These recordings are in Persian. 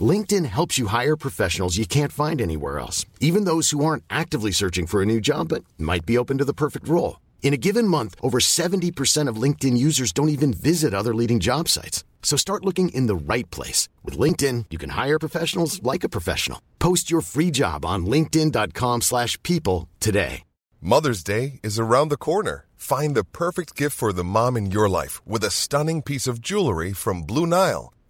LinkedIn helps you hire professionals you can't find anywhere else, even those who aren't actively searching for a new job but might be open to the perfect role. In a given month, over 70% of LinkedIn users don't even visit other leading job sites. So start looking in the right place. With LinkedIn, you can hire professionals like a professional. Post your free job on linkedin.com slash people today. Mother's Day is around the corner. Find the perfect gift for the mom in your life with a stunning piece of jewelry from Blue Nile.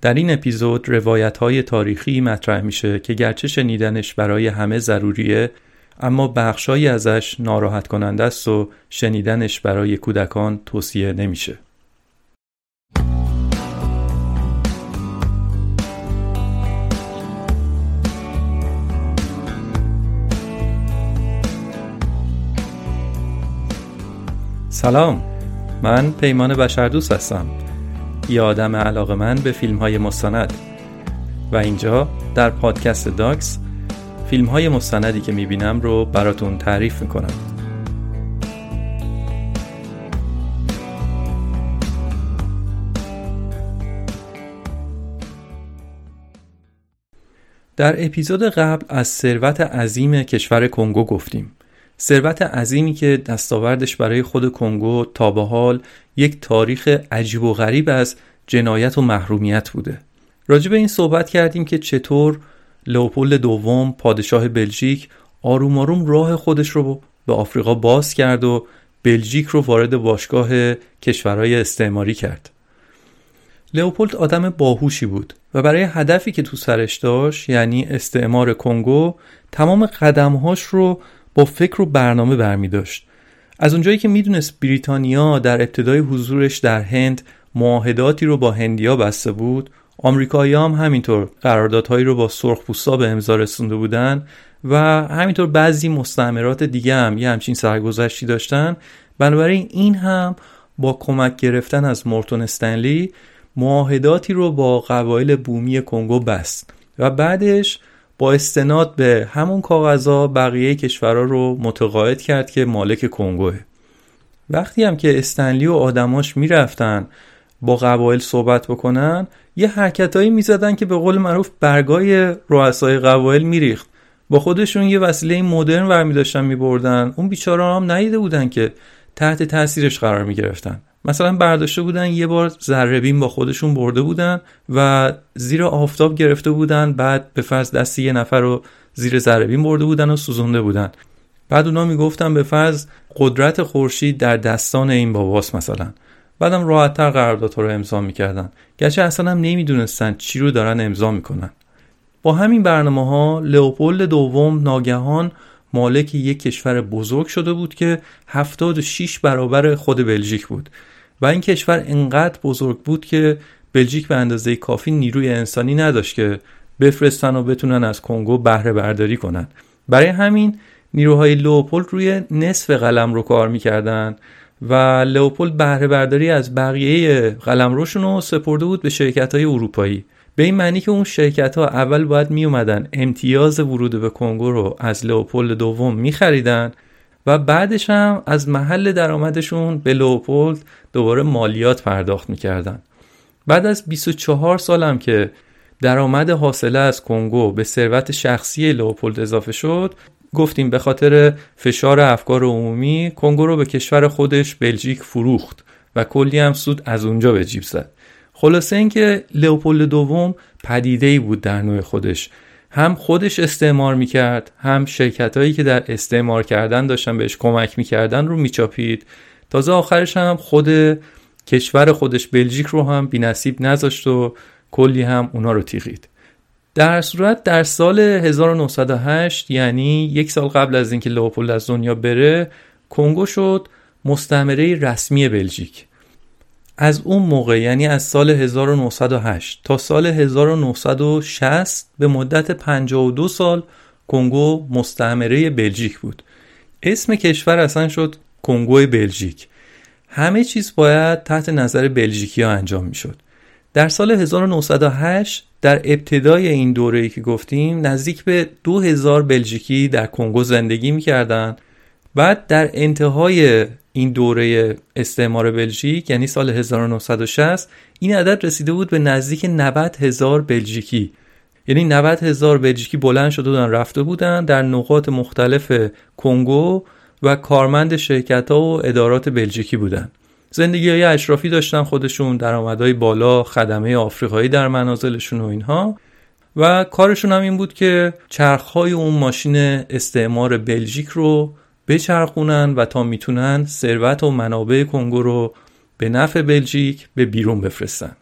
در این اپیزود روایت های تاریخی مطرح میشه که گرچه شنیدنش برای همه ضروریه اما بخشایی ازش ناراحت کننده است و شنیدنش برای کودکان توصیه نمیشه. سلام من پیمان بشردوست هستم یه آدم علاقه من به فیلم های مستند. و اینجا در پادکست داکس فیلم های مستندی که می‌بینم رو براتون تعریف می‌کنم. در اپیزود قبل از ثروت عظیم کشور کنگو گفتیم. ثروت عظیمی که دستاوردش برای خود کنگو تا به حال یک تاریخ عجیب و غریب از جنایت و محرومیت بوده. راجع به این صحبت کردیم که چطور لئوپولد دوم پادشاه بلژیک آروم آروم راه خودش رو به آفریقا باز کرد و بلژیک رو وارد باشگاه کشورهای استعماری کرد. لئوپولد آدم باهوشی بود و برای هدفی که تو سرش داشت یعنی استعمار کنگو تمام قدمهاش رو با فکر و برنامه برمی داشت از اونجایی که می‌دونست بریتانیا در ابتدای حضورش در هند معاهداتی رو با هندیا بسته بود آمریکایی هم همینطور قراردادهایی رو با سرخپوستا به امضا رسونده بودن و همینطور بعضی مستعمرات دیگه هم یه همچین سرگذشتی داشتن. بنابراین این هم با کمک گرفتن از مورتون استنلی معاهداتی رو با قبایل بومی کنگو بست و بعدش با استناد به همون کاغذها بقیه کشورها رو متقاعد کرد که مالک کنگوه. وقتی هم که استنلی و آدماش می‌رفتن با قبایل صحبت بکنن یه حرکتهایی می‌زدن که به قول معروف برگای رؤسای قبایل میریخت. با خودشون یه وسیله مدرن ورمی داشتن میبردن. اون بیچاره هم ندیده بودن که تحت تاثیرش قرار می‌گرفتن. مثلا برداشته بودن یه بار ذربین با خودشون برده بودن و زیر آفتاب گرفته بودن بعد به فرض دستی یه نفر رو زیر ذربین برده بودن و سوزونده بودن. بعد اونا می‌گفتن به فرض قدرت خورشید در دستان این باباست مثلا. بعدم راحتتر قراردادها رو امضا می‌کردن. گرچه اصلا هم نمی‌دونستن چی رو دارن امضا می‌کنن. با همین برنامه ها لئوپولد دوم ناگهان مالک یک کشور بزرگ شده بود که 76 برابر خود بلژیک بود. و این کشور انقدر بزرگ بود که بلژیک به اندازه کافی نیروی انسانی نداشت که بفرستن و بتونن از کنگو بهره برداری کنن. برای همین نیروهای لئوپولد روی نصف قلم رو کار می‌کردن و لئوپولد بهره برداری از بقیه قلمروشون رو سپرده بود به شرکت های اروپایی. به این معنی که اون شرکت ها اول باید می اومدن امتیاز ورود به کنگو رو از لئوپولد دوم می خریدن و بعدش هم از محل درآمدشون به لئوپولد دوباره مالیات پرداخت می‌کردن. بعد از 24 سالم که درآمد حاصله از کنگو به ثروت شخصی لئوپولد اضافه شد گفتیم به خاطر فشار افکار عمومی کنگو رو به کشور خودش بلژیک فروخت و کلی هم سود از اونجا به جیب زد. خلاصه اینکه لئوپولد دوم پدیده ای بود در نوع خودش. هم خودش استعمار می‌کرد هم شرکت هایی که در استعمار کردن داشتن بهش کمک می‌کردن رو میچاپید. تازه آخرش هم خود کشور خودش بلژیک رو هم بی نصیب نذاشت و کلی هم اونا رو تیغید. در صورت در سال 1908 یعنی یک سال قبل از اینکه لئوپولد از دنیا بره کنگو شد مستعمره رسمی بلژیک. از اون موقع یعنی از سال 1908 تا سال 1960 به مدت 52 سال کنگو مستعمره بلژیک بود. اسم کشور اصلا شد کنگو بلژیک. همه چیز باید تحت نظر بلژیکی ها انجام می شد در سال 1908 در ابتدای این دوره که گفتیم نزدیک به 2000 بلژیکی در کنگو زندگی می‌کردن بعد در انتهای این دوره استعمار بلژیک یعنی سال 1960 این عدد رسیده بود به نزدیک 90 هزار بلژیکی. یعنی 90 هزار بلژیکی بلند شده بودن رفته بودن در نقاط مختلف کنگو و کارمند شرکت ها و ادارات بلژیکی بودن. زندگی های اشرافی داشتن خودشون درآمدهای بالا خدمه آفریقایی در منازلشون و اینها. و کارشون هم این بود که چرخهای اون ماشین استعمار بلژیک رو بچرخونن و تا می‌تونن ثروت و منابع کنگو رو به نفع بلژیک به بیرون بفرستن.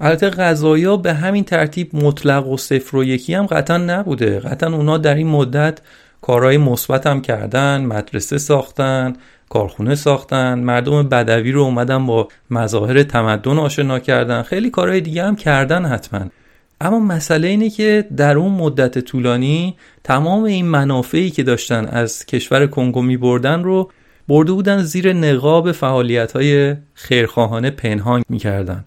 البته غذایا به همین ترتیب مطلق و صفر و یکی هم قطعا نبوده. قطعا اونا در این مدت کارهای مثبت هم کردن مدرسه ساختن کارخونه ساختن مردم بدوی رو اومدن با مظاهر تمدن آشنا کردن. خیلی کارهای دیگه هم کردن حتما. اما مسئله اینه که در اون مدت طولانی تمام این منافعی که داشتن از کشور کنگو می بردن رو برده بودن زیر نقاب فعالیت های خیرخواهانه پنهان می‌کردن.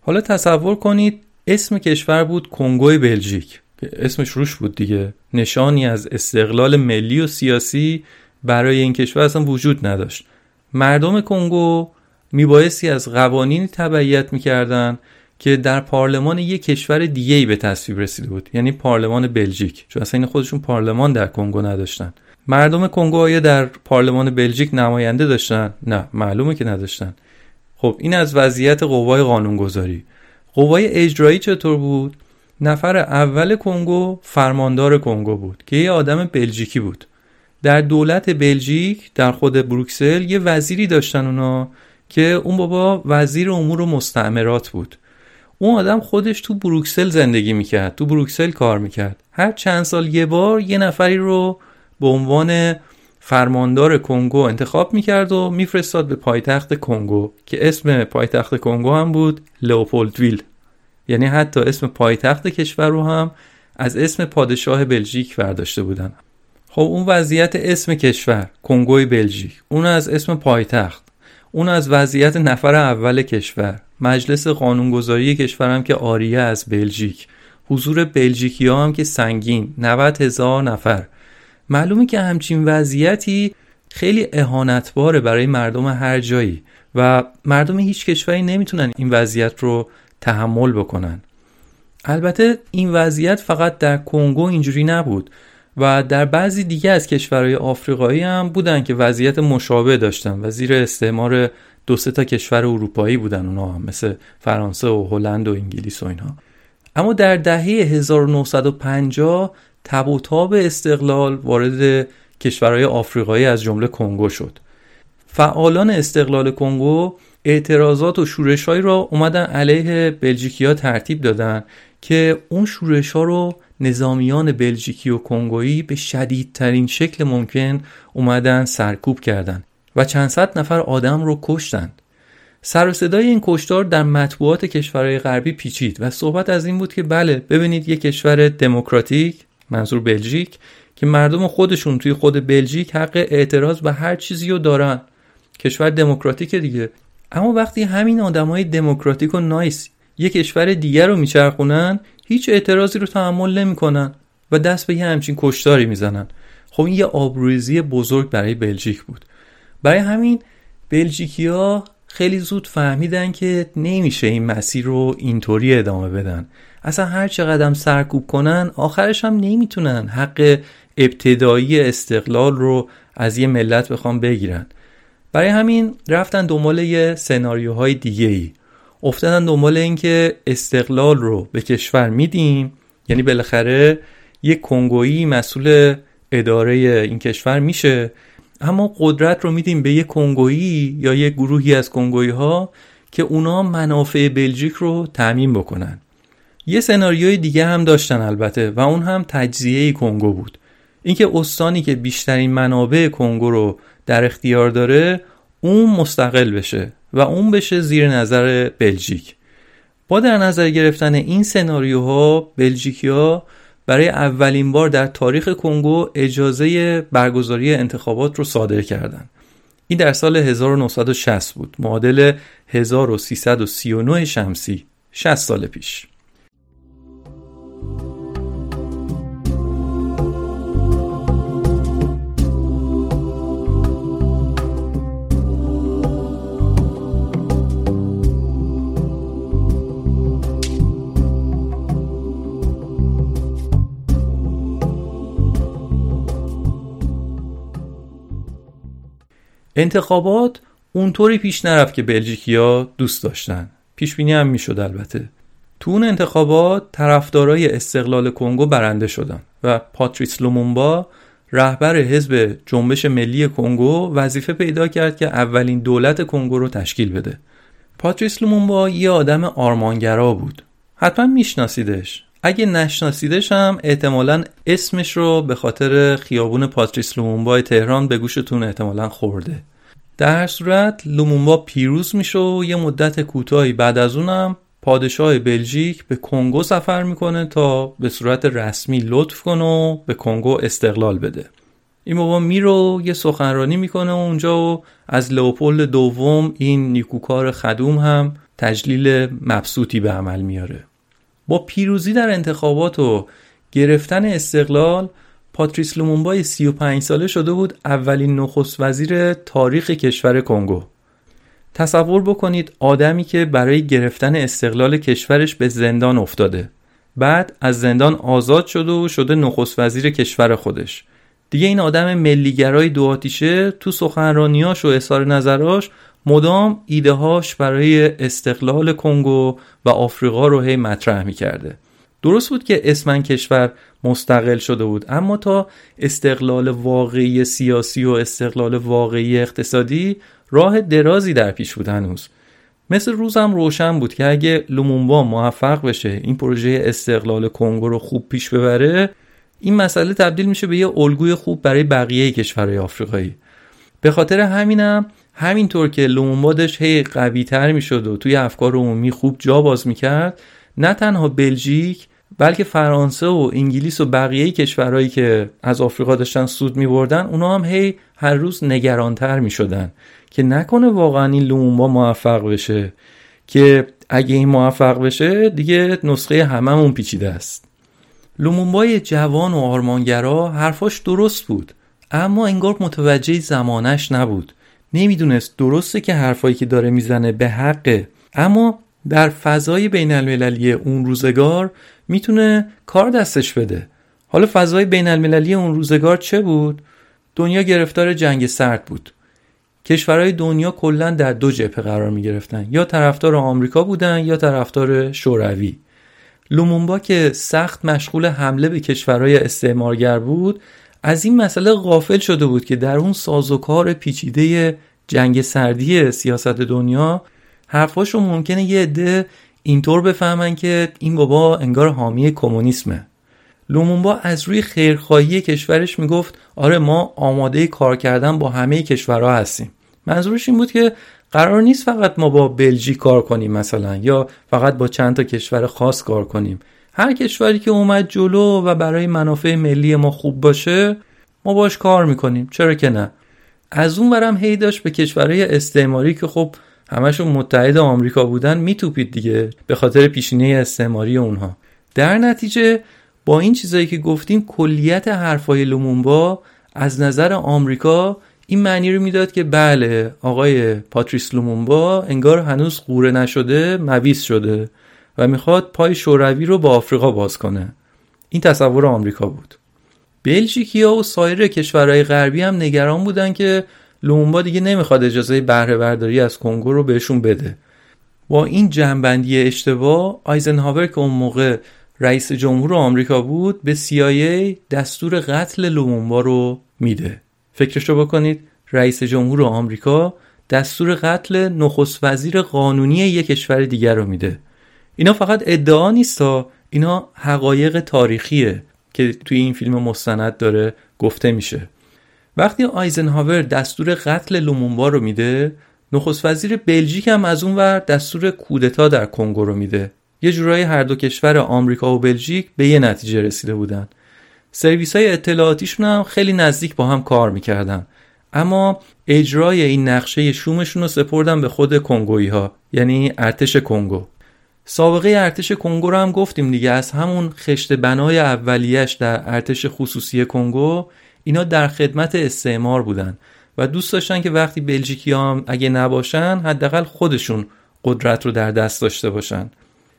حالا تصور کنید اسم کشور بود کنگوی بلژیک که اسمش روش بود دیگه. نشانی از استقلال ملی و سیاسی برای این کشور اصلا وجود نداشت. مردم کنگو میبایستی از قوانینی تبعیت می‌کردن که در پارلمان یک کشور دیگه ای به تصویب رسیده بود یعنی پارلمان بلژیک. چون اصلا این خودشون پارلمان در کنگو نداشتن. مردم کنگو آیا در پارلمان بلژیک نماینده داشتن؟ نه معلومه که نداشتن. خب این از وضعیت قوای قانونگذاری. قوای اجرایی چطور بود؟ نفر اول کنگو فرماندار کنگو بود که یه آدم بلژیکی بود. در دولت بلژیک در خود بروکسل یه وزیری داشتن اونا که اون بابا وزیر امور و مستعمرات بود. اون آدم خودش تو بروکسل زندگی می‌کرد تو بروکسل کار می‌کرد. هر چند سال یه بار یه نفری رو به عنوان فرماندار کنگو انتخاب می‌کرد و میفرستاد به پایتخت کنگو که اسم پایتخت کنگو هم بود لئوپولدویل. یعنی حتی اسم پایتخت کشور رو هم از اسم پادشاه بلژیک برداشته بودن. خب اون وضعیت اسم کشور کنگوی بلژیک اون از اسم پایتخت اون از وضعیت نفر اول کشور. مجلس قانونگذاری کشورم که آریه از بلژیک. حضور بلژیکی هم که سنگین 90 هزار نفر. معلومه که همچین وضعیتی خیلی اهانتباره برای مردم هر جایی و مردم هیچ کشوری نمی‌تونن این وضعیت رو تحمل بکنن. البته این وضعیت فقط در کنگو اینجوری نبود و در بعضی دیگه از کشورهای آفریقایی هم بودن که وضعیت مشابه داشتن و زیر استعمار دو سه تا کشور اروپایی بودن اونا هم مثل فرانسه و هلند و انگلیس و اینها اما در دهه 1950 تب و تاب استقلال وارد کشورهای آفریقایی از جمله کنگو شد. فعالان استقلال کنگو اعتراضات و شورشهایی را اومدن علیه بلژیکیا ترتیب دادن که اون شورش ها رو نظامیان بلژیکی و کنگویی به شدیدترین شکل ممکن اومدن سرکوب کردند و چند صد نفر آدم رو کشتند. سر و صدای این کشتار در مطبوعات کشورهای غربی پیچید و صحبت از این بود که بله ببینید یک کشور دموکراتیک منظور بلژیک که مردم خودشون توی خود بلژیک حق اعتراض به هر چیزی رو دارن. کشور دموکراتیک دیگه. اما وقتی همین آدمای دموکراتیک و نایس یک کشور دیگر رو میچرخونن هیچ اعتراضی رو تحمل نمی‌کنن و دست به یه همچین کشتاری می‌زنن. خب این یه آبروریزی بزرگ برای بلژیک بود. برای همین بلژیکیا خیلی زود فهمیدن که نمیشه این مسیر رو اینطوری ادامه بدن. اصلا هر چقدر سرکوب کنن آخرش هم نمی‌تونن حق ابتدایی استقلال رو از یه ملت بخوام بگیرن. برای همین رفتن دنبال یه سناریوهای دیگه ای افتادن دنبال اینکه استقلال رو به کشور میدیم. یعنی بالاخره یک کنگویی مسئول اداره این کشور میشه. اما قدرت رو میدیم به یک کنگویی یا یک گروهی از کنگویی ها که اونا منافع بلژیک رو تعمین بکنن. یه سناریوی دیگه هم داشتن البته و اون هم تجزیه کنگو بود. اینکه استانی که بیشترین منابع کنگو رو در اختیار داره اون مستقل بشه و اون بشه زیر نظر بلژیک. با در نظر گرفتن این سناریوها بلژیکیا برای اولین بار در تاریخ کنگو اجازه برگزاری انتخابات رو صادر کردند. این در سال 1960 بود معادل 1339 شمسی 60 سال پیش انتخابات اونطوری پیش نرفت که بلژیکیا دوست داشتن. پیش بینی هم می‌شد البته. تو اون انتخابات طرفدارای استقلال کنگو برنده شدن و پاتریس لومومبا رهبر حزب جنبش ملی کنگو وظیفه پیدا کرد که اولین دولت کنگو رو تشکیل بده. پاتریس لومومبا یه آدم آرمانگرا بود. حتما میشناسیدش. اگه نشناسیدش هم احتمالا اسمش رو به خاطر خیابون پاتریس لومومبا تهران به گوشتون احتمالا خورده. در هر صورت لومونبا پیروز میشه و یه مدت کوتاهی بعد از اونم پادشاه بلژیک به کنگو سفر می‌کنه تا به صورت رسمی لطف کنه و به کنگو استقلال بده. این بابا میرو یه سخنرانی می‌کنه اونجا و از لئوپولد دوم این نیکوکار خدوم هم تجلیل مبسوطی به عمل میاره. با پیروزی در انتخابات و گرفتن استقلال پاتریس لومونبای 35 ساله شده بود اولین نخست وزیر تاریخ کشور کنگو. تصور بکنید آدمی که برای گرفتن استقلال کشورش به زندان افتاده. بعد از زندان آزاد شده و شده نخست وزیر کشور خودش. دیگه این آدم ملیگرای دو آتیشه تو سخنرانیاش و اظهار نظراش مدام ایدههاش برای استقلال کنگو و آفریقا رو هی مطرح می‌کرده. درست بود که اسمن کشور مستقل شده بود اما تا استقلال واقعی سیاسی و استقلال واقعی اقتصادی راه درازی در پیش بود هنوز. مثل روزم روشن بود که اگه لومونبا موفق بشه این پروژه استقلال کنگو رو خوب پیش ببره این مسئله تبدیل میشه به یه الگوی خوب برای بقیه کشورهای آفریقایی. به خاطر همینم همینطور که لومونبادش هی قوی تر می‌شد و توی افکار عمومی خوب جا باز می‌کرد نه تنها بلژیک بلکه فرانسه و انگلیس و بقیه کشورهایی که از آفریقا داشتن سود میبردن اونا هم هی هر روز نگرانتر می‌شدن. که نکنه واقعا این لومونبا موفق بشه. که اگه این موفق بشه دیگه نسخه هممون پیچیده است. لومونبای جوان و آرمانگرا حرفاش درست بود اما انگار متوجه زمانش نبود. نمی‌دونست درسته که حرفایی که داره می‌زنه به حقه. اما در فضای بین المللی اون روزگار می‌تونه کار دستش بده. حالا فضای بین المللی اون روزگار چه بود؟ دنیا گرفتار جنگ سرد بود. کشورهای دنیا کلا در دو جبهه قرار می گرفتن یا طرفدار آمریکا بودن یا طرفدار شوروی. لومونبا که سخت مشغول حمله به کشورهای استعمارگر بود از این مسئله غافل شده بود که در اون سازوکار پیچیده جنگ سردی سیاست دنیا حرفاشو ممکنه یه عده اینطور بفهمن که این بابا انگار حامی کمونیسمه. لومونبا از روی خیرخواهی کشورش می‌گفت آره ما آماده کار کردن با همه کشورها هستیم. منظورش این بود که قرار نیست فقط ما با بلژیک کار کنیم مثلا یا فقط با چند تا کشور خاص کار کنیم. هر کشوری که اومد جلو و برای منافع ملی ما خوب باشه ما باش کار می‌کنیم. چرا که نه؟ از اون برم هی داشت به کشورهای استعماری که خب همشون متحد آمریکا بودن میتوپید دیگه به خاطر پیشینه استعماری اونها. در نتیجه با این چیزایی که گفتیم کلیت حرفای لومونبا از نظر آمریکا این معنی رو می‌داد که بله آقای پاتریس لومونبا انگار هنوز قوره نشده مویز شده. و می‌خواد پای شوروی رو با آفریقا باز کنه. این تصور آمریکا بود. بلژیکیا و سایر کشورهای غربی هم نگران بودن که لومبا دیگه نمی‌خواد اجازه بهره برداری از کنگو رو بهشون بده. با این جنبندی اشتباه آیزنهاور که اون موقع رئیس جمهور آمریکا بود به CIA دستور قتل لومونبا رو میده. فکرشو بکنید رئیس جمهور آمریکا دستور قتل نخست وزیر قانونی یک کشور دیگر رو میده. اینا فقط ادعا نیستا اینا حقایق تاریخیه که توی این فیلم مستند داره گفته میشه. وقتی آیزنهاور دستور قتل لومونبا رو میده نخست وزیر بلژیک هم از اون ور دستور کودتا در کنگو رو میده. یه جورایی هر دو کشور آمریکا و بلژیک به یه نتیجه رسیده بودن. سرویس های اطلاعاتیشون هم خیلی نزدیک با هم کار می‌کردن. اما اجرای این نقشه شومشون رو سپردن به خود کنگویی ها یعنی ارتش کنگو. سابقه ارتش کنگو رو هم گفتیم دیگه. از همون خشت بنای اولیش در ارتش خصوصی کنگو اینا در خدمت استعمار بودن و دوست داشتن که وقتی بلژیکی هم اگه نباشن حداقل خودشون قدرت رو در دست داشته باشن.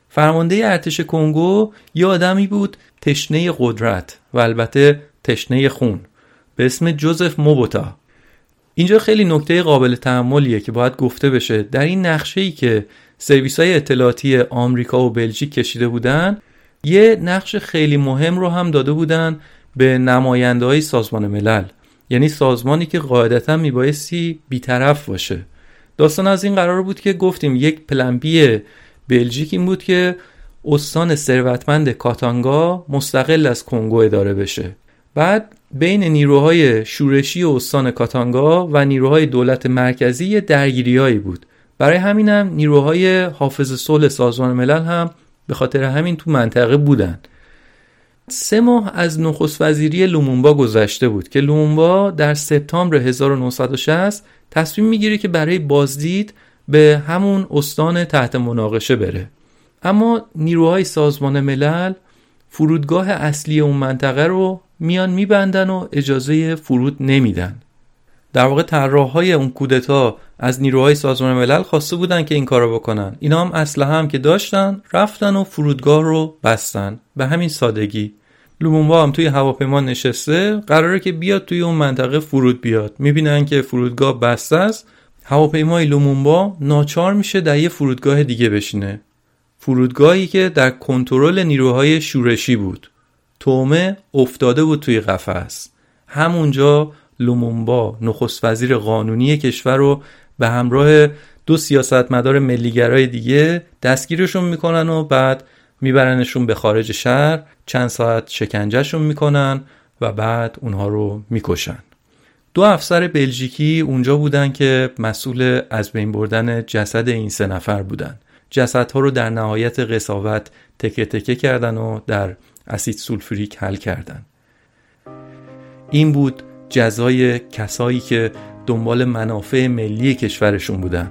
فرمانده ارتش کنگو یه آدمی بود تشنه قدرت و البته تشنه خون. به اسم جوزف موبوتا. اینجا خیلی نکته قابل تحملیه که باید گفته بشه. در این نقشه ای که سرویس های اطلاعاتی آمریکا و بلژیک کشیده بودن یه نقش خیلی مهم رو هم داده بودن به نماینده های سازمان ملل. یعنی سازمانی که قاعدتا میبایستی بیطرف باشه. داستان از این قرار بود که گفتیم یک پلنبی بلژیک این بود که استان ثروتمند کاتانگا مستقل از کنگو اداره بشه. بعد بین نیروهای شورشی استان کاتانگا و نیروهای دولت مرکزی درگیریهایی بود. برای همینم نیروهای حافظ صلح سازمان ملل هم به خاطر همین تو منطقه بودن. سه ماه از نخست وزیری لومونبا گذشته بود که لومونبا در سپتامبر 1960 تصمیم می‌گیره که برای بازدید به همون استان تحت مناقشه بره. اما نیروهای سازمان ملل فرودگاه اصلی اون منطقه رو میان میبندن و اجازه فرود نمیدن. در واقع طراح های اون کودتا از نیروهای سازمان ملل خواسته بودن که این کارو بکنن. اینا هم اسلحه هم که داشتن رفتن و فرودگاه رو بستن. به همین سادگی. لومونبا هم توی هواپیما نشسته قراره که بیاد توی اون منطقه فرود بیاد. می‌بینن که فرودگاه بسته است. هواپیمای لومونبا ناچار میشه در یه فرودگاه دیگه بشینه. فرودگاهی که در کنترل نیروهای شورشی بود. تومه افتاده بود توی قفس. همونجا لومونبا نخست وزیر قانونی کشور رو به همراه دو سیاستمدار ملیگرای دیگه دستگیرشون می‌کنن و بعد میبرنشون به خارج شهر چند ساعت شکنجهشون می‌کنن و بعد اونها رو می‌کشن. دو افسر بلژیکی اونجا بودن که مسئول از بین بردن جسد این سه نفر بودن. جسدها رو در نهایت قصاوت تکه تکه کردن و در اسید سولفوریک حل کردن این بود جزای کسایی که دنبال منافع ملی کشورشون بودن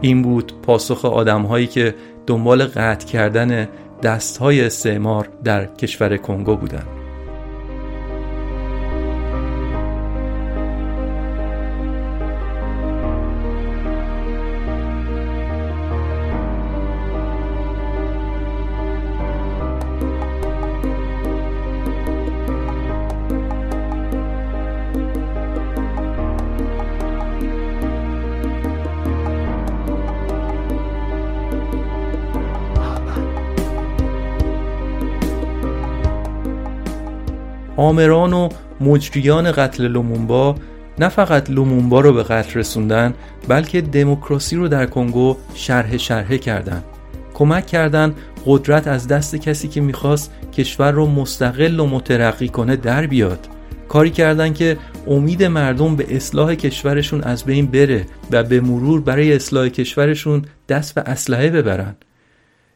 این بود پاسخ آدمهایی که دنبال قطع کردن دستهای استعمار در کشور کنگو بودند. آمران و مجریان قتل لومونبا نه فقط لومونبا رو به قتل رسوندن بلکه دموکراسی رو در کنگو شرح شرحه کردن. کمک کردن قدرت از دست کسی که می‌خواست کشور رو مستقل و مترقی کنه در بیاد. کاری کردن که امید مردم به اصلاح کشورشون از بین بره و به مرور برای اصلاح کشورشون دست به اسلحه ببرن.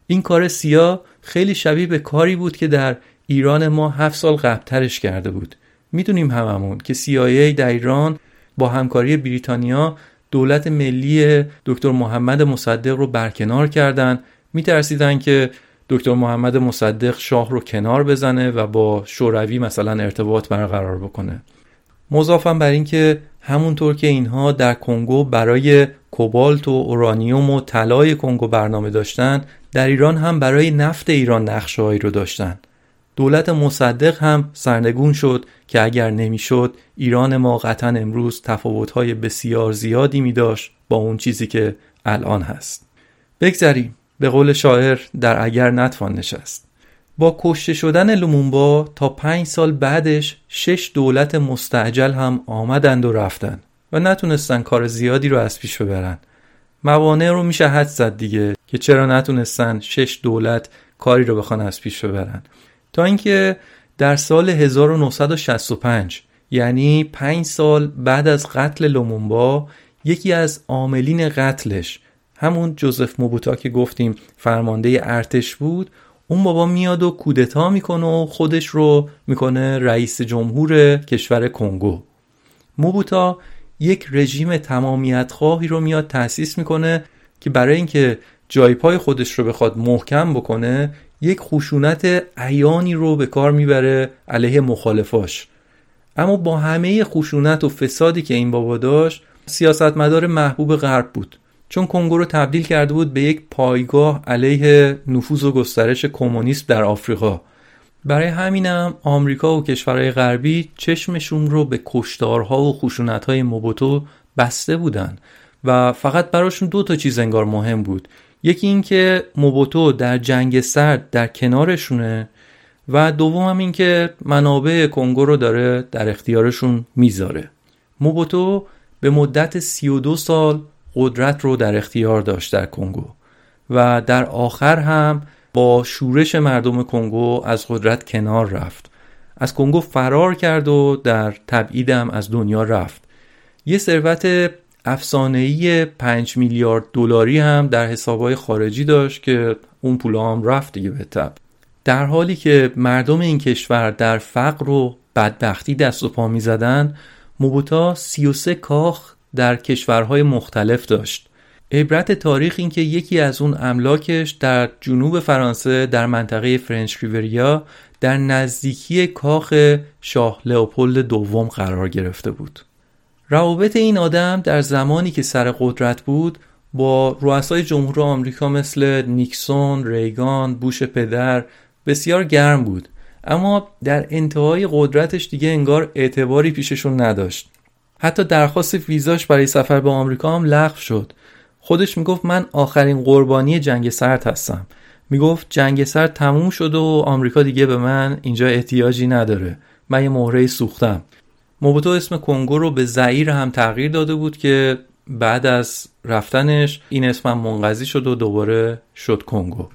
این کار سیاه خیلی شبیه به کاری بود که در ایران ما هفت سال قبلترش کرده بود. می‌دونیم هممون که CIA در ایران با همکاری بریتانیا دولت ملی دکتر محمد مصدق رو برکنار کردن. میترسیدن که دکتر محمد مصدق شاه رو کنار بزنه و با شوروی مثلا ارتباط برقرار بکنه. مضافم بر اینکه همونطور که اینها در کنگو برای کوبالت و اورانیوم و طلای کنگو برنامه داشتن در ایران هم برای نفت ایران نقشههایی رو داشتن. دولت مصدق هم سرنگون شد که اگر نمی‌شد ایران ما قطعا امروز تفاوت‌های بسیار زیادی می داشت با اون چیزی که الان هست. بگذریم. به قول شاعر در اگر نتوان نشست. با کشته شدن لومونبا تا پنج سال بعدش شش دولت مستعجل هم آمدند و رفتن و نتونستن کار زیادی رو از پیش ببرن. موانع رو میشه حد زد دیگه که چرا نتونستن شش دولت کاری رو بخوان از پیش ببرن. تا اینکه در سال 1965 یعنی پنج سال بعد از قتل لومونبا یکی از عاملین قتلش همون جوزف موبوتا که گفتیم فرمانده ارتش بود اون بابا میاد و کودتا می‌کنه و خودش رو می‌کنه رئیس جمهور کشور کنگو. موبوتا یک رژیم تمامیت خواهی رو میاد تأسیس می‌کنه که برای اینکه جای پای خودش رو بخواد محکم بکنه یک خشونت عیانی رو به کار می‌بره علیه مخالفاش. اما با همه خشونت و فسادی که این بابا داشت سیاستمدار محبوب غرب بود. چون کنگو رو تبدیل کرده بود به یک پایگاه علیه نفوذ و گسترش کمونیسم در آفریقا. برای همینم آمریکا و کشورهای غربی چشمشون رو به کشتارها و خشونتهای موبوتو بسته بودن و فقط براشون دو تا چیز انگار مهم بود. یکی اینکه موبوتو در جنگ سرد در کنارشونه و دوم هم این که منابع کنگو رو داره در اختیارشون می‌ذاره. موبوتو به مدت 32 سال قدرت رو در اختیار داشت در کنگو و در آخر هم با شورش مردم کنگو از قدرت کنار رفت. از کنگو فرار کرد و در تبعیدم از دنیا رفت. یه ثروت افسانه‌ای 5 میلیارد دلاری هم در حسابهای خارجی داشت که اون پول هم رفت دیگه به تب. در حالی که مردم این کشور در فقر و بدبختی دست و پا می زدن موبوتا 33 کاخ در کشورهای مختلف داشت. عبرت تاریخ این که یکی از اون املاکش در جنوب فرانسه در منطقه فرنچ ریوریا در نزدیکی کاخ شاه لئوپولد دوم قرار گرفته بود. روابط این آدم در زمانی که سر قدرت بود با رؤسای جمهور آمریکا مثل نیکسون، ریگان، بوش پدر بسیار گرم بود. اما در انتهای قدرتش دیگه انگار اعتباری پیششون نداشت. حتی درخواست ویزاش برای سفر به آمریکا هم لغو شد. خودش می‌گفت من آخرین قربانی جنگ سرد هستم. می‌گفت جنگ سرد تموم شد و آمریکا دیگه به من اینجا احتیاجی نداره. من یه مهره سوختم. موبوتو اسم کنگو رو به زعیر هم تغییر داده بود که بعد از رفتنش این اسم هم منقضی شد و دوباره شد کنگو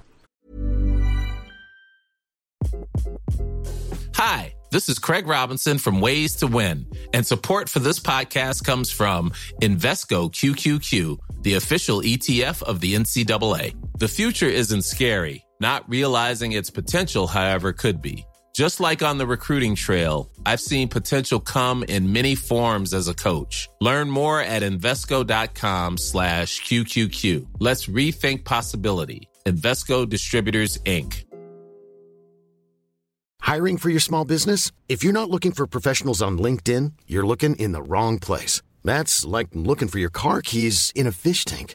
Hi, this is Craig Robinson from Ways to Win, and support for this podcast comes from Invesco QQQ, the official ETF of the NCAA. The future isn't scary. Not realizing its potential, however, could be. Just like on the recruiting trail, I've seen potential come in many forms as a coach. Learn more at Invesco.com slash QQQ. Let's rethink possibility. Investco Distributors, Inc. Hiring for your small business? If you're not looking for professionals on LinkedIn, you're looking in the wrong place. That's like looking for your car keys in a fish tank.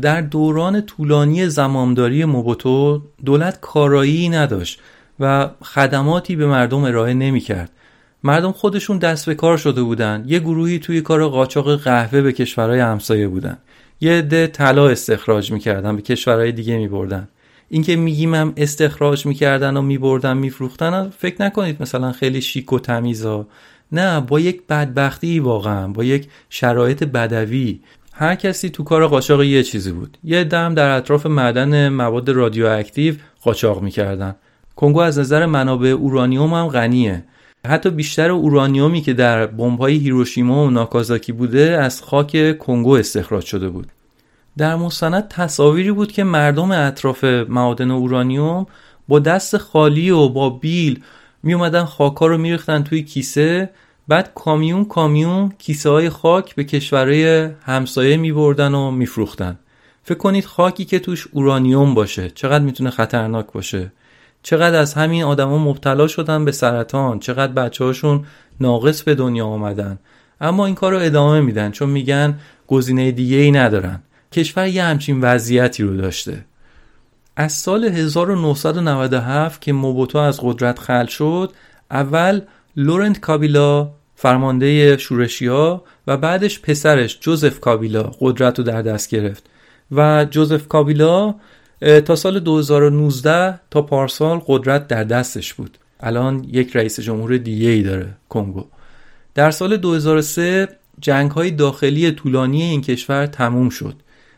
در دوران طولانی زمامداری موبوتو دولت کارایی نداشت و خدماتی به مردم ارائه نمی کرد. مردم خودشون دست به کار شده بودن. یه گروهی توی کار قاچاق قهوه به کشورهای همسایه بودن. یه عده طلا استخراج می‌کردن به کشورهای دیگه میبردن. اینکه میگیم هم استخراج می‌کردن و میبردن میفروختن فکر نکنید مثلا خیلی شیک و تمیزا. نه با یک بدبختی واقعا با یک شرایط بدوی. هر کسی تو کار قاچاق یه چیزی بود. یه دم در اطراف معدن مواد رادیواکتیو قاچاق می‌کردن. کنگو از نظر منابع اورانیوم هم غنیه. حتی بیشتر اورانیومی که در بمب‌های هیروشیما و ناکازاکی بوده از خاک کنگو استخراج شده بود. در مستند تصاویری بود که مردم اطراف معادن اورانیوم با دست خالی و با بیل می اومدن خاکا رو میریختن توی کیسه بعد کامیون کامیون کیسه های خاک به کشورهای همسایه می بردن و میفروختن. فکر کنید خاکی که توش اورانیوم باشه چقدر می‌تونه خطرناک باشه. چقدر از همین آدما مبتلا شدن به سرطان چقدر بچه هاشون ناقص به دنیا آمدن. اما این کار رو ادامه میدن چون میگن گزینه دیگه ای ندارن. کشور یه همچین وضعیتی رو داشته. از سال 1997 که موبوتو از قدرت خل شد اول لورنت کابیلا فرمانده شورشی ها و بعدش پسرش جوزف کابیلا قدرت رو در دست گرفت. و جوزف کابیلا تا سال 2019 تا پارسال قدرت در دستش بود. الان یک رئیس جمهور دیگه ای داره کنگو. در سال 2003 جنگ های داخلی طولانی این کشور تموم شد.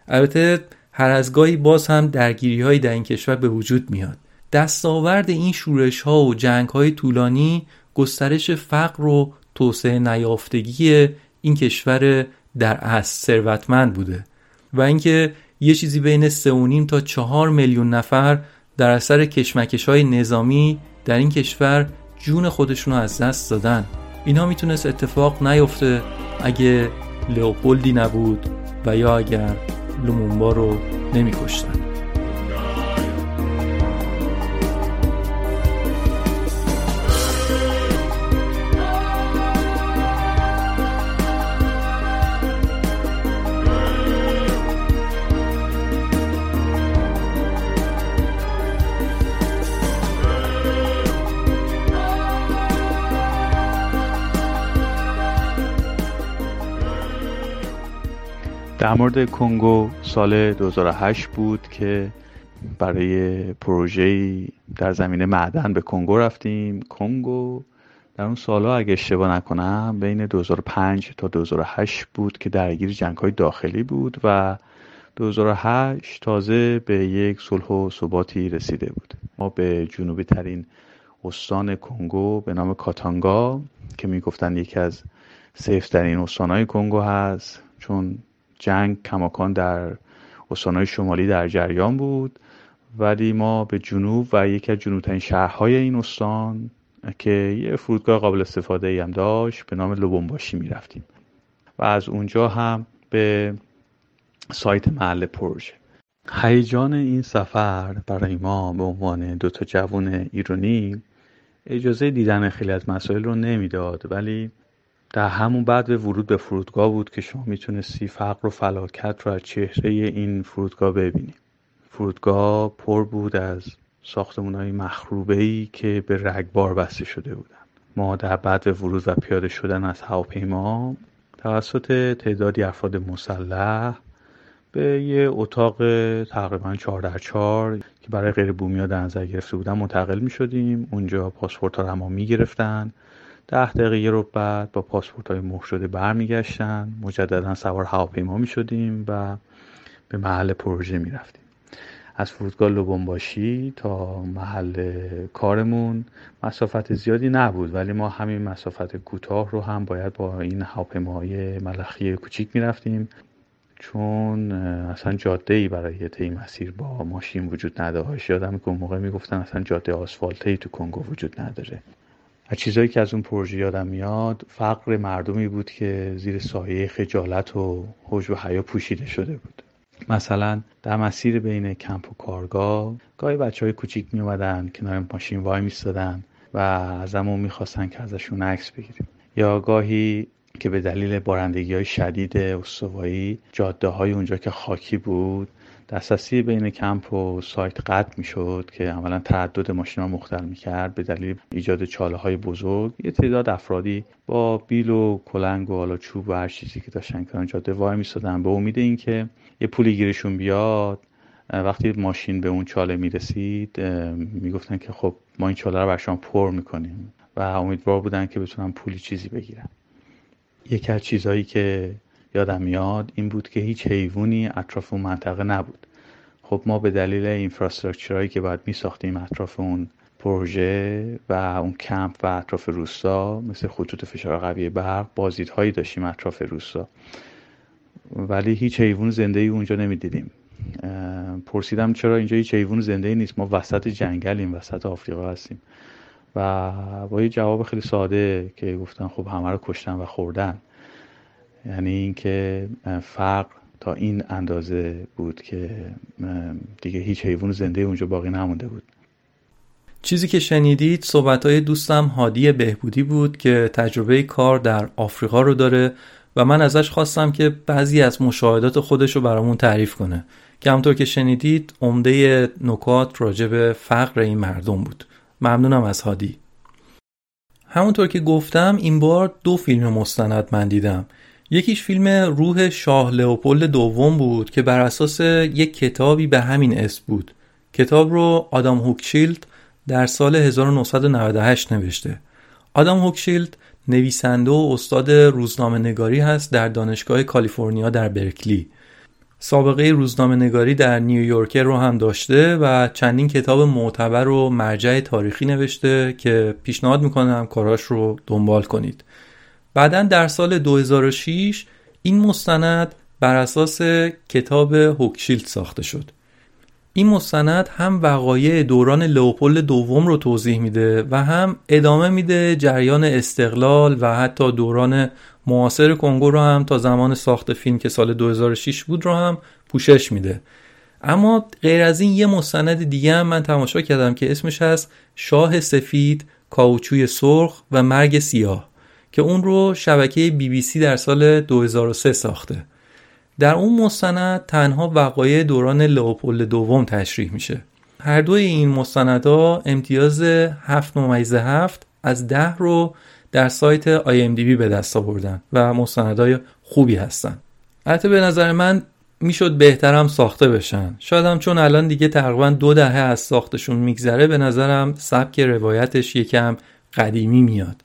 البته هر از گاهی باز هم درگیری های در این کشور به وجود میاد. دستاورد این شورش ها و جنگ های طولانی گسترش فقر و توسعه نیافتگی این کشور در اصل ثروتمند بوده و اینکه یه چیزی بین 3.5 تا 4 میلیون نفر در اثر کشمکش های نظامی در این کشور جون خودشون رو از دست دادن. اینا می‌تونست اتفاق نیفته اگه لئوپولدی نبود و یا اگر لومونبا رو نمیکشتن. در مورد کنگو سال 2008 بود که برای پروژه در زمینه معدن به کنگو رفتیم. کنگو در اون سالها اگه اشتباه نکنم بین 2005 تا 2008 بود که درگیر جنگ های داخلی بود و 2008 تازه به یک صلح و ثباتی رسیده بود. ما به جنوبی ترین استان کنگو به نام کاتانگا که می‌گفتن یکی از سیف ترین استانهای کنگو هست چون جنگ کماکان در استانهای شمالی در جریان بود ولی ما به جنوب و یکی از جنوبترین شهرهای این استان که یه فرودگاه قابل استفاده ای هم داشت به نام لوبونباشی می‌رفتیم. و از اونجا هم به سایت محل پروژه. هیجان این سفر برای ما به عنوان دو تا جوان ایرانی اجازه دیدن خیلی از مسائل رو نمی‌داد ولی در همون بعد ورود به فرودگاه بود که شما می‌تونستی فقر و فلاکت رو از چهره این فرودگاه ببینی. فرودگاه پر بود از ساختمون های مخروبه ای که به رگبار بسته شده بودن ما در بعد ورود و پیاده شدن از هواپیما توسط تعدادی افراد مسلح به یه اتاق تقریبا چهار در چهار که برای غیر بومی ها در نظر گرفته بودن منتقل می شدیم اونجا پاسپورت ها رو می گرفتن ده دقیقه رو بعد با پاسپورت های مخ شده برمیگشتن. مجددا سوار هواپیما می شدیم و به محل پروژه می رفتیم از فرودگاه لوبونباشی تا محل کارمون مسافت زیادی نبود ولی ما همین مسافت کوتاه رو هم باید با این هواپیماهای ملخی کوچیک می رفتیم چون اصلا جاده ای برای طی مسیر با ماشین وجود نداشت. یادم که اون موقع می‌گفتن اصلا جاده آسفالتی تو کنگو وجود نداره. از چیزهایی که از اون پروژه یادم میاد فقر مردمی بود که زیر سایه خجالت و حج و حیا پوشیده شده بود. مثلا در مسیر بین کمپ و کارگاه گاهی بچه های کوچیک می اومدن کنار ماشین وای میستادن و ازمون می‌خواستن که ازشون عکس بگیریم. یا گاهی که به دلیل بارندگی های شدید استوایی جاده های اونجا که خاکی بود دسترسی بین کمپ و سایت قطع می‌شد که عملا تردد ماشین ها مختل می‌کرد به دلیل ایجاد چاله های بزرگ. یه تعداد افرادی با بیل و کلنگ و حالا چوب و هر چیزی که داشتن کنار جاده وای میستادن به امید اینکه یه پولی گیرشون بیاد. وقتی ماشین به اون چاله می‌رسید می‌گفتن که خب ما این چاله رو بر شما پر می‌کنیم و امیدوار بودن که بتونن پولی چیزی بگیرن یکی از چیزهایی که یادم میاد این بود که هیچ حیوانی اطراف اون منطقه نبود. خب ما به دلیل اینفراستراکچرهایی که باید می ساختیم اطراف اون پروژه و اون کمپ و اطراف روستا مثل خطوط فشار قوی برق بازدیدهایی داشتیم اطراف روستا. ولی هیچ حیوان زنده ای اونجا نمی‌دیدیم. پرسیدم چرا اینجا هیچ حیوان زنده ای نیست؟ ما وسط جنگلیم وسط آفریقا هستیم. و با یه جواب خیلی ساده که گفتن خب همه رو کشتن و خوردن. یعنی اینکه فقر تا این اندازه بود که دیگه هیچ حیوان زنده اونجا باقی نمونده بود. چیزی که شنیدید صحبتهای دوستم هادی بهبودی بود که تجربه کار در آفریقا رو داره و من ازش خواستم که بعضی از مشاهدات خودش رو برامون تعریف کنه. که همطور که شنیدید عمده نکات راجع به فقر این مردم بود. ممنونم از هادی. همونطور که گفتم این بار دو فیلم مستند من دیدم. یکیش فیلم روح شاه لئوپولد دوم بود که بر اساس یک کتابی به همین اسم بود. کتاب رو آدام هوکشیلد در سال 1998 نوشته. آدام هوکشیلد نویسنده و استاد روزنامه نگاری هست در دانشگاه کالیفرنیا در برکلی. سابقه روزنامه نگاری در نیویورکر رو هم داشته و چندین کتاب معتبر و مرجع تاریخی نوشته که پیشنهاد می‌کنم کاراش رو دنبال کنید. بعدا در سال 2006 این مستند بر اساس کتاب هوکشیلد ساخته شد. این مستند هم وقایع دوران لئوپولد دوم رو توضیح میده و هم ادامه میده جریان استقلال و حتی دوران معاصر کنگو رو هم تا زمان ساخت فیلم که سال 2006 بود رو هم پوشش میده. اما غیر از این یه مستند دیگه هم من تماشا کردم که اسمش هست شاه سفید کاوچوی سرخ و مرگ سیاه. که اون رو شبکه بی بی سی در سال 2003 ساخته. در اون مستند تنها وقایع دوران لئوپولد دوم تشریح میشه. هر دوی این مستندها امتیاز 7 ممیزه 7 از 10 رو در سایت IMDb به دست آوردن و مستندهای خوبی هستن. البته به نظر من می‌شد بهترم ساخته بشن. شاید هم چون الان دیگه تقریبا دو دهه از ساختشون میگذره به نظرم سبک روایتش یکم قدیمی میاد.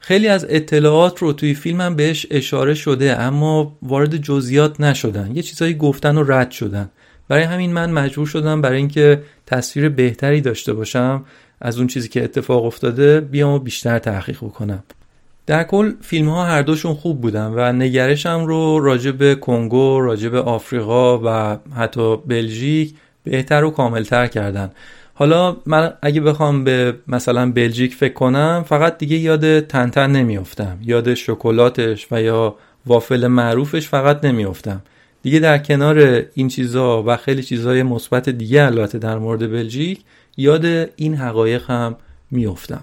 خیلی از اطلاعات رو توی فیلمم بهش اشاره شده اما وارد جزئیات نشدن. یه چیزایی گفتن و رد شدن. برای همین من مجبور شدم برای اینکه تصویر بهتری داشته باشم از اون چیزی که اتفاق افتاده بیام و بیشتر تحقیق بکنم. در کل فیلم ها هر دوشون خوب بودن و نگرشم رو راجع به کنگو، راجع به آفریقا و حتی بلژیک بهتر و کاملتر کردن. حالا من اگه بخوام به مثلا بلژیک فکر کنم فقط دیگه یاد تنتن نمیافتم. یاد شکلاتش و یا وافل معروفش فقط نمیافتم. دیگه در کنار این چیزها و خیلی چیزهای مثبت دیگه البته در مورد بلژیک یاد این حقایق هم میافتم.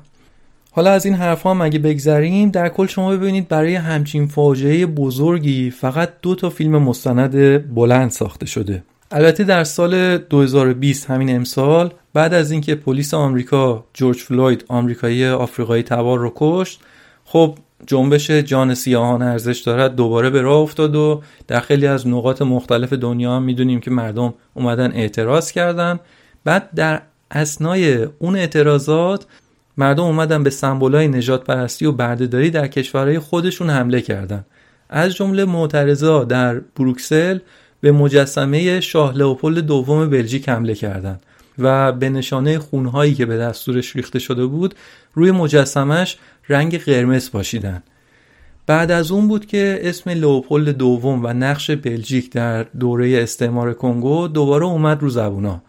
حالا از این حرف هم اگه بگذریم در کل شما ببینید برای همچین فاجعه بزرگی فقط دو تا فیلم مستند بلند ساخته شده. البته در سال 2020 همین امسال بعد از اینکه پلیس آمریکا جورج فلوید آمریکایی آفریقایی تبار رو کشت خب جنبش جان سیاهان ارزش دارد دوباره به راه افتاد و در خیلی از نقاط مختلف دنیا هم می‌دونیم که مردم اومدن اعتراض کردن بعد در اسنای اون اعتراضات مردم اومدن به سمبولای نجات پرستی و بردهداری در کشورهای خودشون حمله کردند. از جمله معترضا در بروکسل به مجسمه شاه لئوپولد دوم بلژیک حمله کردند و به نشانه خونهایی که به دستورش ریخته شده بود روی مجسمش رنگ قرمز پاشیدن. بعد از اون بود که اسم لئوپولد دوم و نقش بلژیک در دوره استعمار کنگو دوباره اومد رو زبونا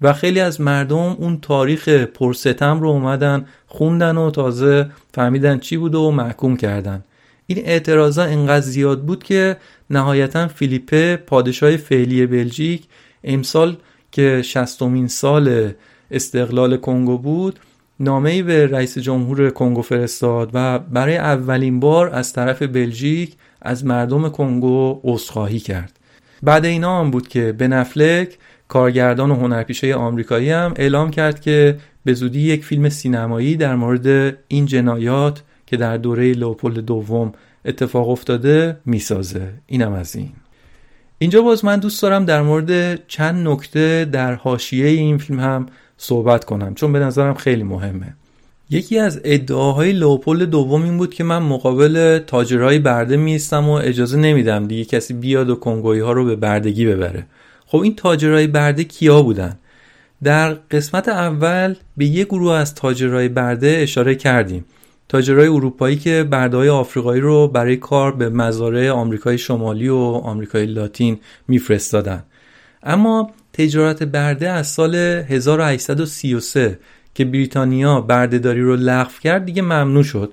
و خیلی از مردم اون تاریخ پرستم رو اومدن خوندن و تازه فهمیدن چی بود و محکوم کردن. این اعتراضا انقدر زیاد بود که نهایتا فیلیپه پادشاه فعلی بلژیک امسال که شستمین سال استقلال کنگو بود نامه به رئیس جمهور کنگو فرستاد و برای اولین بار از طرف بلژیک از مردم کنگو عذرخواهی کرد. بعد اینا هم بود که بنفلک کارگردان و هنرپیشه آمریکایی هم اعلام کرد که به زودی یک فیلم سینمایی در مورد این جنایات که در دوره لوپولد دوم اتفاق افتاده می‌سازه. اینم از این. اینجا باز من دوست دارم در مورد چند نکته در حاشیه این فیلم هم صحبت کنم چون به نظرم خیلی مهمه. یکی از ادعاهای لوپولد دوم این بود که من مقابل تاجرای برده میستم و اجازه نمیدم دیگه کسی بیاد و کنگویی ها رو به بردگی ببره. خب این تاجرای برده کیا بودن؟ در قسمت اول به یه گروه از تاجرای برده اشاره کردیم. تاجرای اروپایی که برده آفریقایی رو برای کار به مزارع آمریکای شمالی و آمریکای لاتین میفرستادن. اما تجارت برده از سال 1833 که بریتانیا بردهداری رو لغو کرد دیگه ممنوع شد.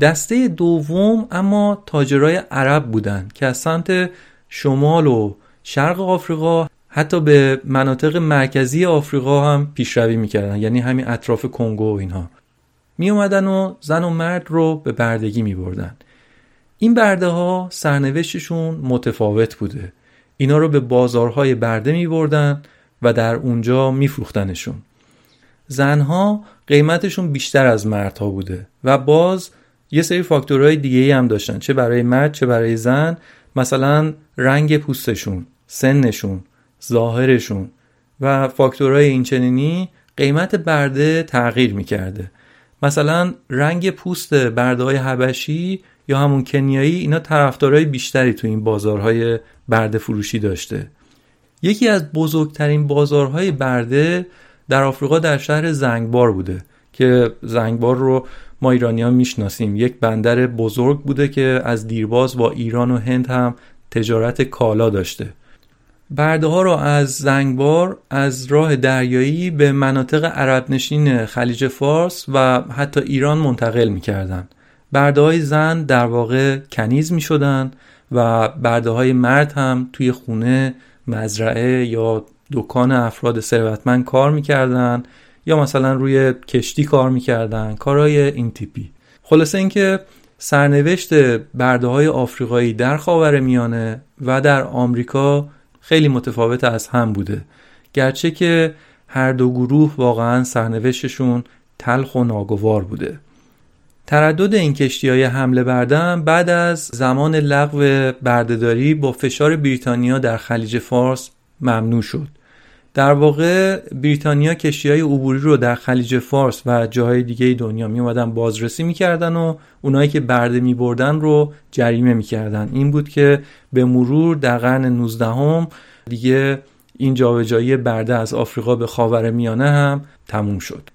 دسته دوم اما تاجرای عرب بودند که از سمت شمال و شرق آفریقا حتی به مناطق مرکزی آفریقا هم پیشروی می‌کردن. یعنی همین اطراف کنگو و اینها. می اومدن و زن و مرد رو به بردگی می بردن. این برده ها سرنوشتشون متفاوت بوده. اینا رو به بازارهای برده می بردن و در اونجا می فروختنشون. زنها قیمتشون بیشتر از مردها بوده و باز یه سری فاکتورهای دیگه هم داشتن. چه برای مرد چه برای زن. مثلا رنگ پوستشون سنشون ظاهرشون. و فاکتورهای اینچنینی قیمت برده تغییر می‌کرده. مثلا رنگ پوست برده های حبشی یا همون کنیایی اینا طرفدارای بیشتری تو این بازارهای برده فروشی داشته. یکی از بزرگترین بازارهای برده در آفریقا در شهر زنگبار بوده که زنگبار رو ما ایرانی ها می‌شناسیم. یک بندر بزرگ بوده که از دیرباز با ایران و هند هم تجارت کالا داشته. برده ها را از زنگبار از راه دریایی به مناطق عرب نشین خلیج فارس و حتی ایران منتقل می کردن. برده های زن در واقع کنیز می شدن و برده های مرد هم توی خونه مزرعه یا دکان افراد ثروتمند کار می‌کردن یا مثلا روی کشتی کار می‌کردن کارهای این تیپی خلاصه اینکه سرنوشت برده های آفریقایی در خاور میانه و در آمریکا خیلی متفاوت از هم بوده. گرچه که هر دو گروه واقعا سرنوشتشون تلخ و ناگوار بوده. تردد این کشتی های حمله بردن بعد از زمان لغو بردهداری با فشار بریتانیا در خلیج فارس ممنوع شد. در واقع بریتانیا کشتی های عبوری رو در خلیج فارس و جاهای دیگه دنیا می اومدن بازرسی می‌کردن و اونایی که برده می بردن رو جریمه می‌کردن این بود که به مرور در قرن 19 هم دیگه این جابجایی برده از آفریقا به خاور میانه هم تموم شد.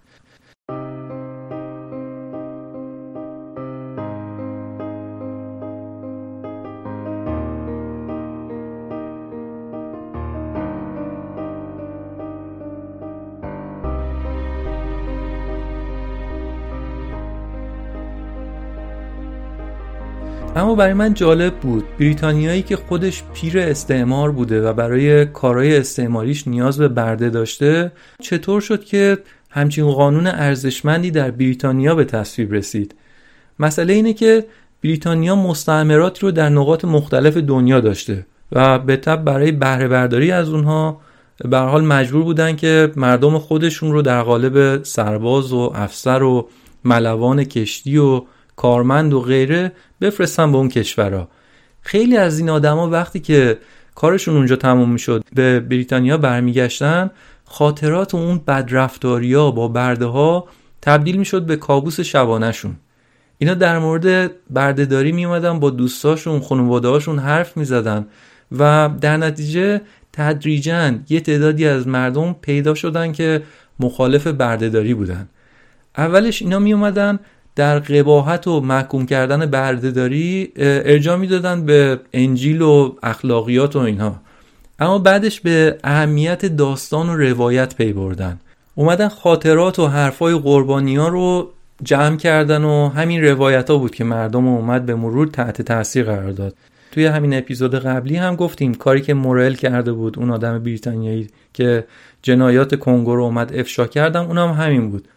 برای من جالب بود. بریتانیایی که خودش پیر استعمار بوده و برای کارهای استعماریش نیاز به برده داشته چطور شد که همچین قانون ارزشمندی در بریتانیا به تصویب رسید؟ مسئله اینه که بریتانیا مستعمرات رو در نقاط مختلف دنیا داشته و به طب برای بهره برداری از اونها به حال مجبور بودن که مردم خودشون رو در قالب سرباز و افسر و ملوان کشتی و کارمند و غیره بفرستن به اون کشورها. خیلی از این آدما وقتی که کارشون اونجا تموم می‌شد به بریتانیا برمیگشتن خاطرات و اون بدرفتاریا با برده ها تبدیل می‌شد به کابوس شبانهشون. اینا در مورد بردهداری می اومدن با دوستاشون خانواده هاشون حرف می زدن و در نتیجه تدریجا یه تعدادی از مردم پیدا شدن که مخالف بردهداری بودن. اولش اینا می اومدن در قباحت و محکوم کردن بردهداری ارجاع می‌دادن به انجیل و اخلاقیات و اینها. اما بعدش به اهمیت داستان و روایت پی بردن. اومدن خاطرات و حرفای قربانی ها رو جمع کردن و همین روایت ها بود که مردم اومد به مرور تحت تاثیر قرار داد. توی همین اپیزود قبلی هم گفتیم کاری که مورل کرده بود اون آدم بریتانیایی که جنایات کنگو رو اومد افشا کردم اونم هم همین بود.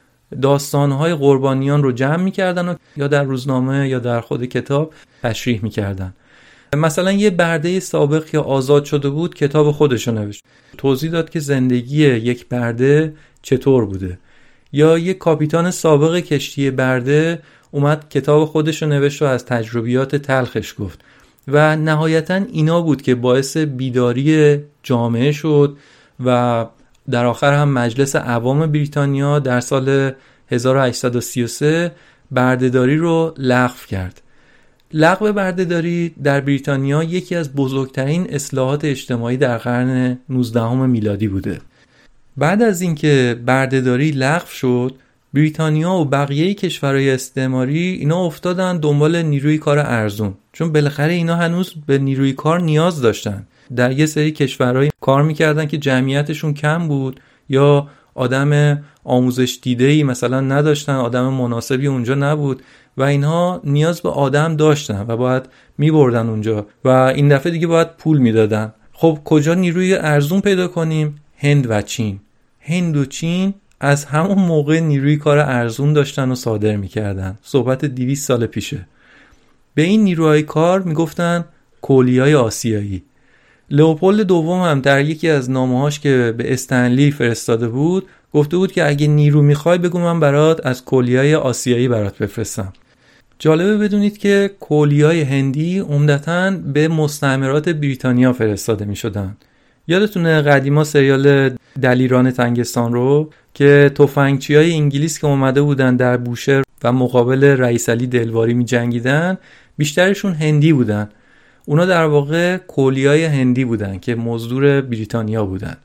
داستانهای قربانیان رو جمع می‌کردن و یا در روزنامه یا در خود کتاب تشریح می‌کردن. مثلا یه برده سابق که آزاد شده بود کتاب خودشو نوشت. توضیح داد که زندگی یک برده چطور بوده. یا یک کاپیتان سابق کشتی برده اومد کتاب خودشو نوشت و از تجربیات تلخش گفت. و نهایتا اینا بود که باعث بیداری جامعه شد و در آخر هم مجلس عوام بریتانیا در سال 1833 بردهداری رو لغو کرد. لغو بردهداری در بریتانیا یکی از بزرگترین اصلاحات اجتماعی در قرن 19 میلادی بوده. بعد از اینکه بردهداری لغو شد بریتانیا و بقیه کشورهای استعماری اینا افتادن دنبال نیروی کار ارزون. چون بالاخره اینا هنوز به نیروی کار نیاز داشتن. در یه سری کشورهایی کار می‌کردن که جمعیتشون کم بود یا آدم آموزش دیده ای مثلا نداشتن آدم مناسبی اونجا نبود و اینها نیاز به آدم داشتن و باید میبردن اونجا و این دفعه دیگه باید پول می‌دادن. خب کجا نیروی ارزون پیدا کنیم؟ هند و چین. هند و چین از همون موقع نیروی کار ارزون داشتن و صادر می‌کردن. صحبت 200 سال پیشه. به این نیروهای کار می‌گفتن کولیای آسیایی. لئوپولد دوم هم در یکی از نامه‌هاش که به استنلی فرستاده بود گفته بود که اگه نیرو می‌خوای بگو من برات از کولیای آسیایی برات بفرستم جالبه بدونید که کولیای هندی عمدتا به مستعمرات بریتانیا فرستاده می شدن. یادتونه قدیما سریال دلیران تنگستان رو که توفنگچی های انگلیس که اومده بودن در بوشهر و مقابل رئیس علی دلواری می جنگیدن بیشترشون هندی بودن اونا در واقع کولیای هندی بودن که مزدور بریتانیا بودن.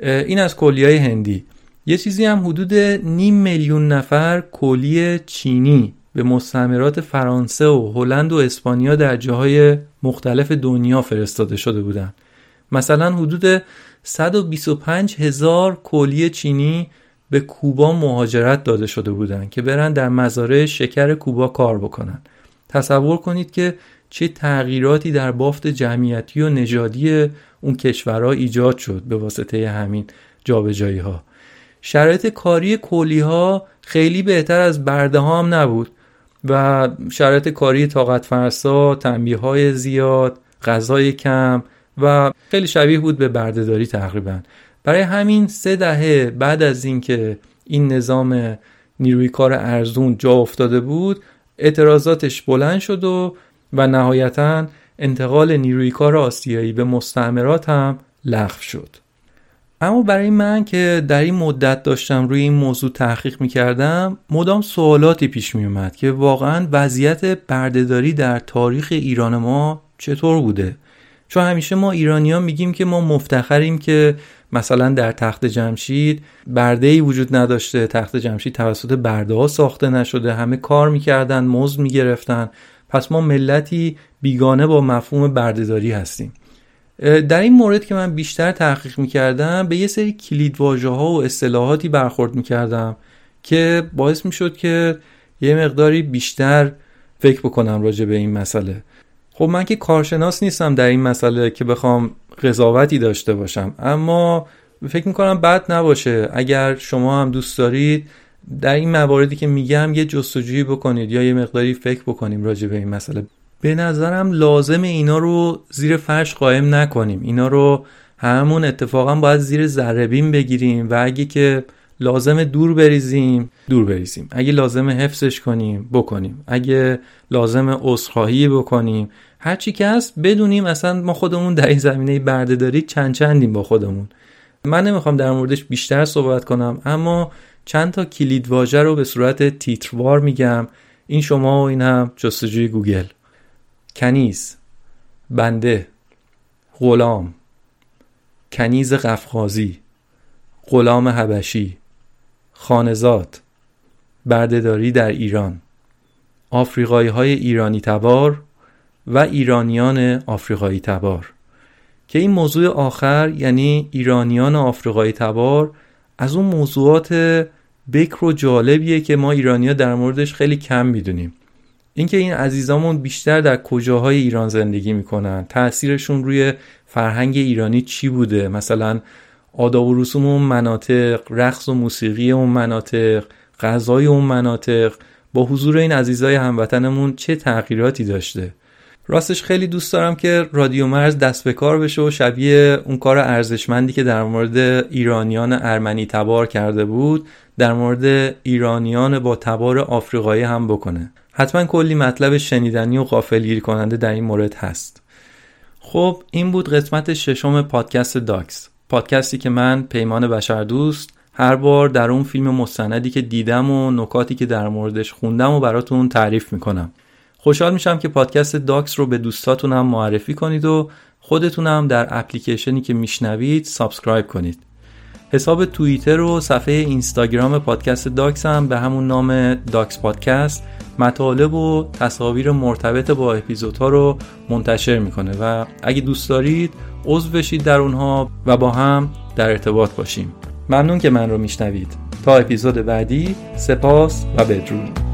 این از کولیای هندی. یه چیزی هم حدود نیم میلیون نفر کولی چینی به مستعمرات فرانسه و هلند و اسپانیا در جاهای مختلف دنیا فرستاده شده بودند. مثلا حدود 125 هزار کلی چینی به کوبا مهاجرت داده شده بودند که برن در مزارع شکر کوبا کار بکنن. تصور کنید که چه تغییراتی در بافت جمعیتی و نژادی اون کشورها ایجاد شد به واسطه همین جابجایی ها شرایط کاری کلی ها خیلی بهتر از برده ها هم نبود و شرایط کاری طاقت فرسا تنبیه های زیاد غذای کم و خیلی شبیه بود به بردهداری تقریبا. برای همین سه دهه بعد از اینکه این نظام نیروی کار ارزون جا افتاده بود اعتراضاتش بلند شد و و نهایتا انتقال نیروی کار آسیایی به مستعمرات هم لغو شد. اما برای من که در این مدت داشتم روی این موضوع تحقیق می کردم مدام سوالاتی پیش می اومد که واقعا وضعیت بردهداری در تاریخ ایران ما چطور بوده؟ چون همیشه ما ایرانی ها میگیم که ما مفتخریم که مثلا در تخت جمشید برده ای وجود نداشته تخت جمشید توسط برده ها ساخته نشده همه کار می‌کردن مزد می‌گرفتن. پس ما ملتی بیگانه با مفهوم بردهداری هستیم. در این مورد که من بیشتر تحقیق می‌کردم به یه سری کلید ها و اصطلاحاتی برخورد می‌کردم که باعث می‌شد که یه مقداری بیشتر فکر بکنم راجع به این مسئله. خب من که کارشناس نیستم در این مسئله که بخوام قضاوتی داشته باشم اما فکر می‌کنم بد نباشه. اگر شما هم دوست دارید در این مواردی که میگم یه جستجویی بکنید یا یه مقداری فکر بکنیم راجع به این مسئله. به نظرم لازم اینا رو زیر فرش قایم نکنیم. اینا رو همون اتفاقا باید زیر ذربین بگیریم و اگه که لازم دور بریزیم دور بریزیم. اگه لازم حفظش کنیم بکنیم. اگه لازم عذرخواهی بکنیم. هر چی که هست بدونیم اصلا ما خودمون در این زمینه برده داری چند چندیم با خودمون. من نمی‌خوام در موردش بیشتر صحبت کنم اما چند تا کلید واژه رو به صورت تیتروار میگم. این شما و این هم جستجوی گوگل. کنیز بنده غلام. کنیز قفقازی غلام حبشی. خانزاد بردهداری در ایران. آفریقایی های ایرانی تبار و ایرانیان آفریقایی تبار. که این موضوع آخر یعنی ایرانیان آفریقایی تبار از اون موضوعات بکر و جالبیه که ما ایرانیا در موردش خیلی کم می‌دونیم. اینکه این عزیزامون بیشتر در کجاهای ایران زندگی می‌کنن تاثیرشون روی فرهنگ ایرانی چی بوده؟ مثلا آداب و رسوم اون مناطق رقص و موسیقی اون مناطق غذای اون مناطق با حضور این عزیزای هموطنمون چه تغییراتی داشته؟ راستش خیلی دوست دارم که رادیو مرز دست به کار بشه و شبیه اون کار ارزشمندی که در مورد ایرانیان ارمنی تبار کرده بود در مورد ایرانیان با تبار آفریقایی هم بکنه. حتما کلی مطلب شنیدنی و غافلگیر کننده در این مورد هست. خب این بود قسمت ششم پادکست داکس. پادکستی که من پیمان بشر دوست هر بار در اون فیلم مستندی که دیدم و نکاتی که در موردش خوندم و براتون تعریف می‌کنم. خوشحال میشم که پادکست داکس رو به دوستاتون هم معرفی کنید و خودتونم در اپلیکیشنی که میشنوید subscribe کنید. حساب توییتر و صفحه اینستاگرام پادکست داکس هم به همون نام داکس پادکست مطالب و تصاویر مرتبط با اپیزودها رو منتشر می‌کنه و اگه دوست دارید عضو بشید در اونها و با هم در ارتباط باشیم. ممنون که من رو میشنوید. تا اپیزود بعدی سپاس و بدرود.